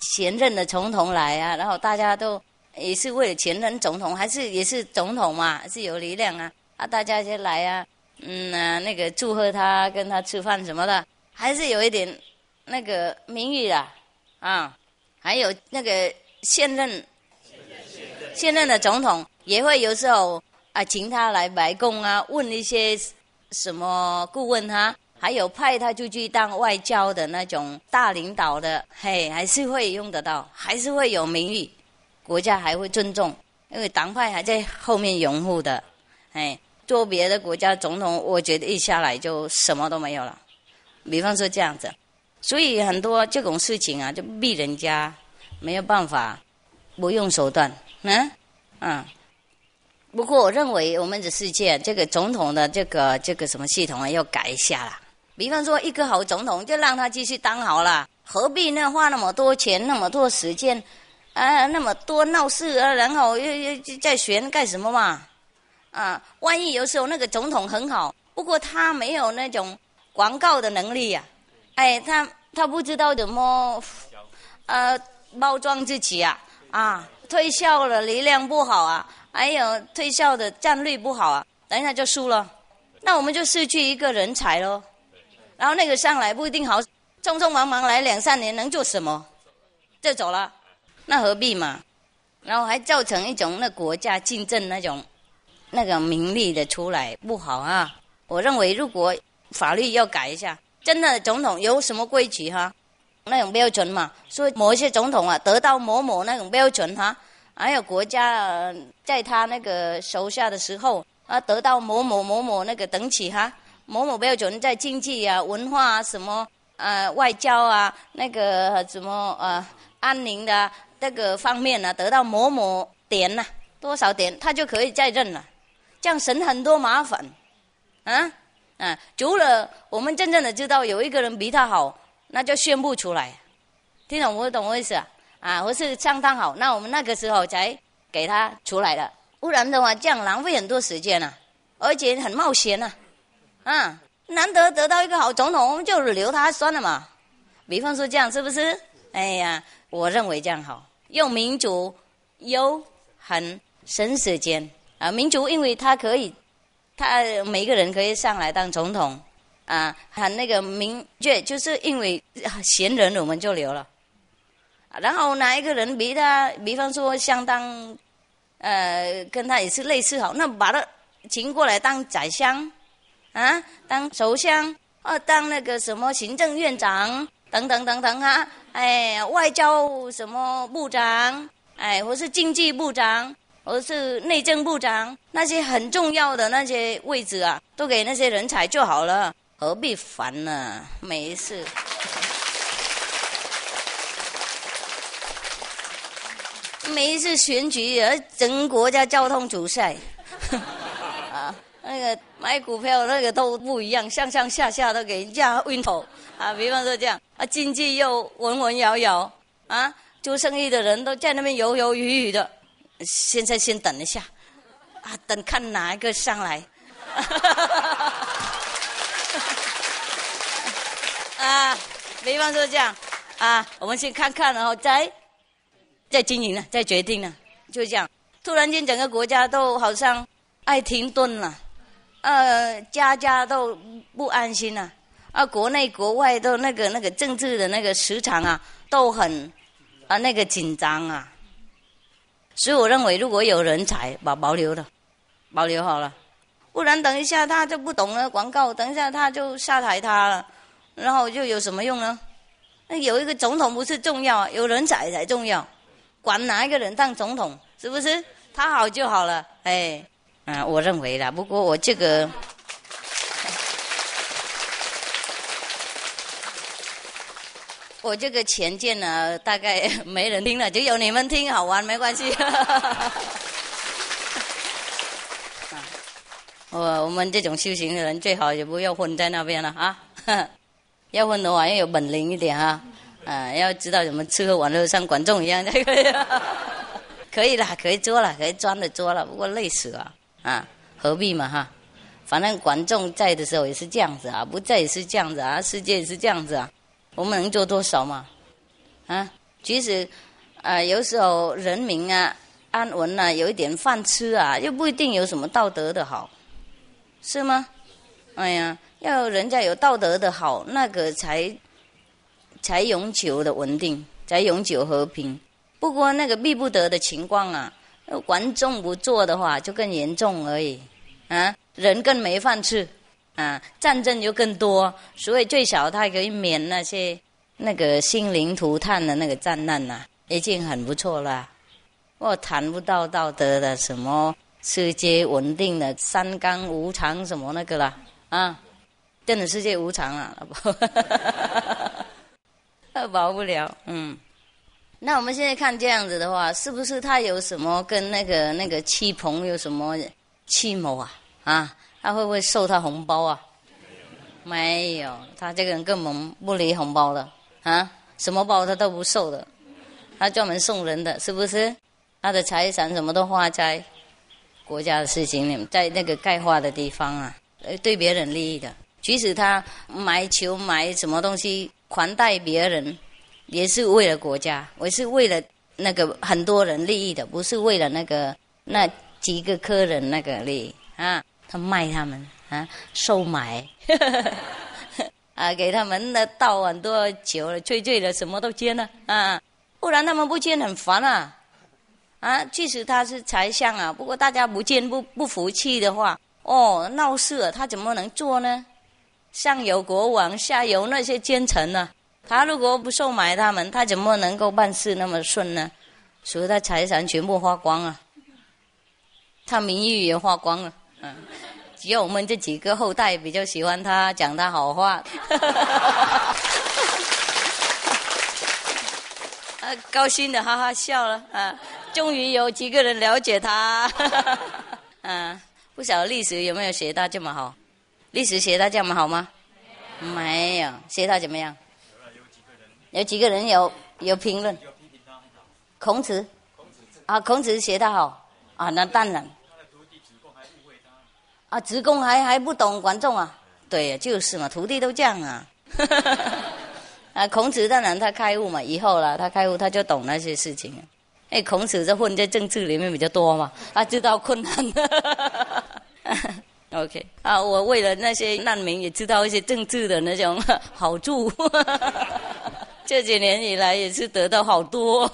[SPEAKER 1] 前任的总统来啊，然后大家都也是为了前任总统，还是也是总统嘛，是有力量啊。啊，大家就来啊，嗯啊，那个祝贺他，跟他吃饭什么的还是有一点那个名誉啊，啊，还有那个现任现任的总统也会有时候啊，请他来白宫啊，问一些什么顾问他，还有派他出去当外交的那种大领导的，嘿，还是会用得到，还是会有名誉，国家还会尊重，因为党派还在后面拥护的，哎，做别的国家总统，我觉得一下来就什么都没有了。比方说这样子，所以很多这种事情啊，就逼人家没有办法不用手段，嗯嗯。不过我认为我们的世界这个总统的这个这个什么系统啊，要改一下啦。比方说一个好总统，就让他继续当好了，何必呢花那么多钱、那么多时间啊，那么多闹事啊，然后又又再选干什么嘛？啊，万一有时候那个总统很好，不过他没有那种。广告的能力呀，哎，他他不知道怎么，呃，包装自己啊，啊，推销了力量不好啊，还有推销的战略不好啊，等一下就输了，那我们就失去一个人才喽。然后那个上来不一定好，匆匆忙忙来两三年能做什么，就走了，那何必嘛？然后还造成一种那国家竞争那种那个名利的出来不好啊。我认为如果。法律要改一下，真的总统有什么规矩哈？那种标准嘛，说某些总统啊得到某某那种标准哈，还有国家在他那个手下的时候啊得到某某某某那个等级哈，某某标准在经济啊、文化啊、什么呃外交啊、那个什么呃安宁的这个方面呢得到某某点呐，多少点他就可以再任了，这样省很多麻烦，啊。啊，除了我们真正的知道有一个人比他好，那就宣布出来，听懂我懂我意思啊？啊，我是相当好，那我们那个时候才给他出来的，不然的话这样浪费很多时间啊，而且很冒险呐，啊，难得得到一个好总统，我们就留他算了嘛。比方说这样是不是？哎呀，我认为这样好，用民主又很省时间啊，民主因为它可以。他每一个人可以上来当总统，啊，喊那个明确，就是因为闲人我们就留了，然后哪一个人比他，比方说相当，呃，跟他也是类似好，那把他请过来当宰相，啊，当首相，啊，当那个什么行政院长等等等等啊，哎，外交什么部长，哎，或是经济部长。而是内政部长那些很重要的那些位置啊，都给那些人才就好了，何必烦呢？没事。每一次选举，而整国家交通阻塞，啊，那个买股票那个都不一样，上上下下都给人家晕头啊。比方说这样，啊，经济又稳稳摇摇，啊，做生意的人都在那边犹犹豫豫的。现在先等一下，啊，等看哪一个上来。啊，比方说这样，啊，我们先看看，然后再再经营了，再决定了，就这样。突然间，整个国家都好像爱停顿了，呃，家家都不安心了，啊，国内国外都那个那个政治的那个时长啊，都很啊那个紧张啊。所以我认为，如果有人才，保保留了保留好了，不然等一下他就不懂了广告，等一下他就下台他了，然后就有什么用呢？那有一个总统不是重要，有人才才重要。管哪一个人当总统，是不是？他好就好了。哎，嗯，我认为啦。不过我这个。我这个前见呢，大概没人听了，就有你们听，好玩没关系。我我们这种修行的人，最好也不要混在那边了啊！要混的话要有本领一点啊，啊，要知道怎么吃喝玩乐，像管仲一样 可以。可以了，可以做了，可以钻的做了，不过累死了啊！何必嘛哈？反正管仲在的时候也是这样子啊，不在也是这样子啊，世界也是这样子啊。我们能做多少嘛？啊，即使啊，有时候人民啊安稳啊，有一点饭吃啊，又不一定有什么道德的好，是吗？哎呀，要人家有道德的好，那个才才永久的稳定，才永久和平。不过那个避不得的情况啊，观众不做的话，就更严重而已。啊，人更没饭吃，啊，战争就更多。所以最少他可以免那些那个心灵涂炭的那个战难呐，已经很不错了。我谈不到道德的什么世界稳定的三纲无常什么那个了啊，真的世界无常啊，保不了。嗯，那我们现在看这样子的话，是不是他有什么跟那个那个戚鹏有什么？戚某啊，啊，他会不会收他红包啊？没有，他这个人根本不理红包的，啊，什么包他都不收的，他专门送人的，是不是？他的财产什么都花在国家的事情里，在那个盖化的地方啊，对别人利益的。即使他买球买什么东西款待别人，也是为了国家，我是为了那个很多人利益的，不是为了那个那。几个客人那个利益啊，他卖他们啊，收买 啊，给他们的倒很多酒了，醉醉了，什么都捐了啊，不然他们不捐很烦啊啊！即使他是财相啊，不过大家不捐不不服气的话，哦，闹事他怎么能做呢？上有国王，下有那些奸臣呢，他如果不收买他们，他怎么能够办事那么顺呢？所以他财产全部花光啊。他名誉也花光了，嗯，只有我们这几个后代比较喜欢他，讲他好话，啊，高兴的哈哈笑了啊，终于有几个人了解他，嗯，不晓得历史有没有学他这么好？历史学他这么好吗？没有，学他怎么样？有几个人有有评论？孔子，啊，孔子学他好，啊，那当然。啊，职工还还不懂观众啊？对呀，就是嘛，徒弟都这样啊。啊，孔子当然他开悟嘛，以后了他开悟他就懂那些事情。哎，孔子这混在政治里面比较多嘛，他知道困难。OK，啊，我为了那些难民也知道一些政治的那种 好处。这几年以来也是得到好多。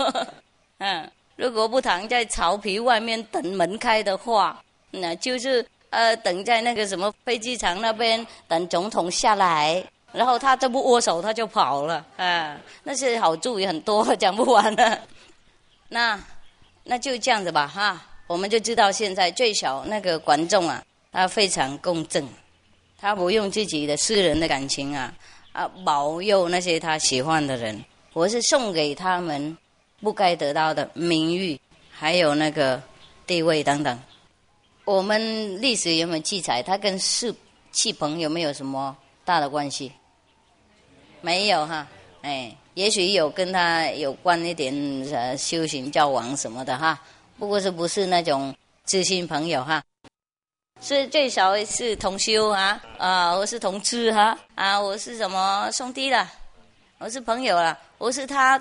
[SPEAKER 1] 嗯，如果不躺在草皮外面等门开的话，那就是。呃，等在那个什么飞机场那边等总统下来，然后他这不握手他就跑了，啊，那些好处也很多，讲不完的。那那就这样子吧，哈，我们就知道现在最小那个观众啊，他非常公正，他不用自己的私人的感情啊啊保佑那些他喜欢的人，我是送给他们不该得到的名誉，还有那个地位等等。我们历史有没有记载？他跟世气朋有没有什么大的关系？没有哈，哎，也许有跟他有关一点呃修行交往什么的哈，不过是不是那种知心朋友哈？是最少是同修啊啊，我是同知哈啊，我是什么兄弟了？我是朋友了，我是他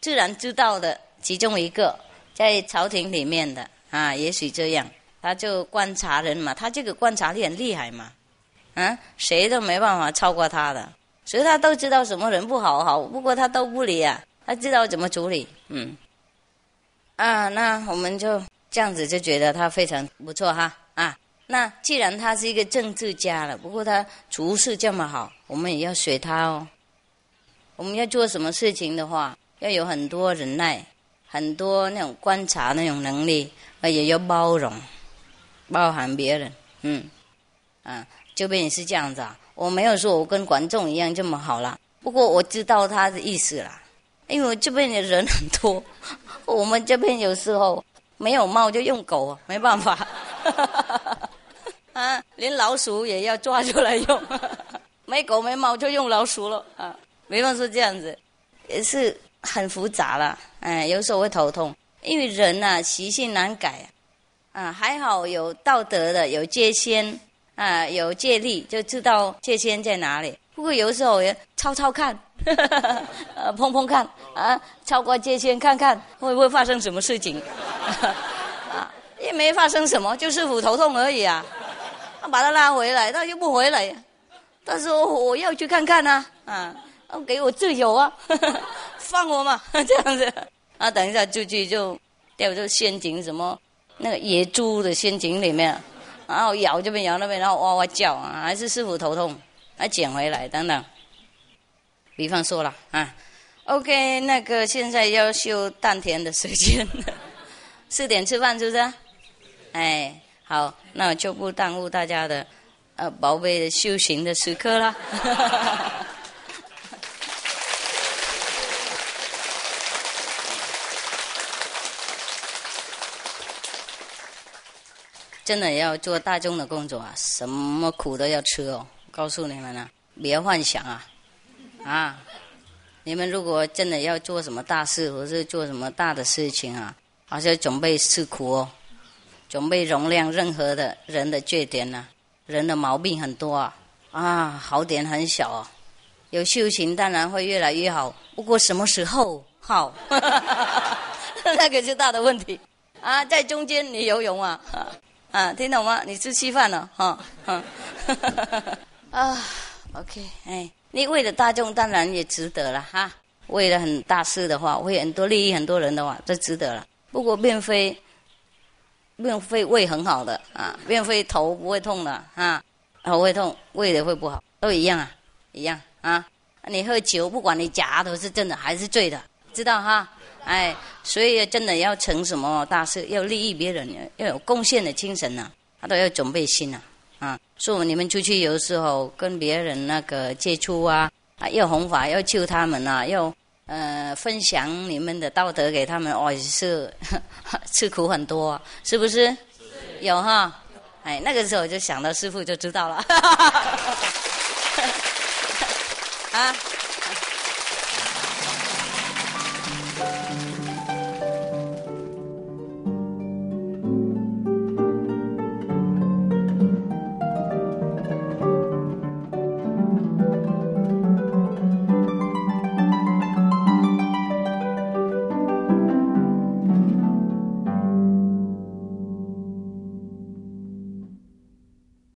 [SPEAKER 1] 自然知道的其中一个，在朝廷里面的啊，也许这样。他就观察人嘛，他这个观察力很厉害嘛，嗯，谁都没办法超过他的，所以他都知道什么人不好好，不过他都不理啊，他知道怎么处理，嗯，啊，那我们就这样子就觉得他非常不错哈，啊，那既然他是一个政治家了，不过他处事这么好，我们也要学他哦，我们要做什么事情的话，要有很多忍耐，很多那种观察那种能力，也要包容。包含别人，嗯，啊，这边也是这样子啊。我没有说我跟观众一样这么好了，不过我知道他的意思啦。因为这边的人很多，我们这边有时候没有猫就用狗，没办法，啊，连老鼠也要抓出来用，没狗没猫就用老鼠了啊。没办法这样子，也是很复杂了，哎，有时候会头痛，因为人呐习性难改。啊，啊还好有道德的，有戒仙，啊，有戒律，就知道戒仙在哪里。不过有时候也抄抄看，呃，碰碰看，啊，超过戒仙看看会不会发生什么事情，啊，也没发生什么，就是腹头痛而已啊，把他拉回来，他又不回来。他说我要去看看呐，啊，给我自由啊，放我嘛，这样子。啊，等一下出去就掉入陷阱，什么那个野猪的陷阱里面，然后咬这边咬那边，然后哇哇叫啊，还是师傅头痛，来捡回来等等。比方说了啊，OK，那个现在要修丹田的时间，四点吃饭是不是？哎，好，那就不耽误大家的。呃，宝贝的修行的时刻了，真的要做大众的工作啊，什么苦都要吃哦。告诉你们啊，别幻想啊，啊，你们如果真的要做什么大事，或是做什么大的事情啊，还是要准备吃苦哦，准备容量任何的人的缺点呢。人的毛病很多啊，啊，好点很小啊。有修行当然会越来越好，不过什么时候好，那个是大的问题啊。在中间你游泳啊，啊，听懂吗？你吃稀饭了哈，啊，OK，哎，你为了大众当然也值得了哈。为了很大事的话，为很多利益很多人的话，这值得了。不过并非。并非胃很好的啊，并非头不会痛的啊，头会痛，胃的会不好，都一样啊，一样啊。你喝酒，不管你假的是真的还是醉的，知道哈？哎，所以真的要成什么大事，要利益别人，要有贡献的精神呐，他都要准备心呐啊。所以你们出去有时候跟别人那个接触啊，啊，要弘法，要救他们呐，要。呃，分享你们的道德给他们，哦，是 吃苦很多，是不是？有哈，哎，那个时候就想到师傅就知道了，啊。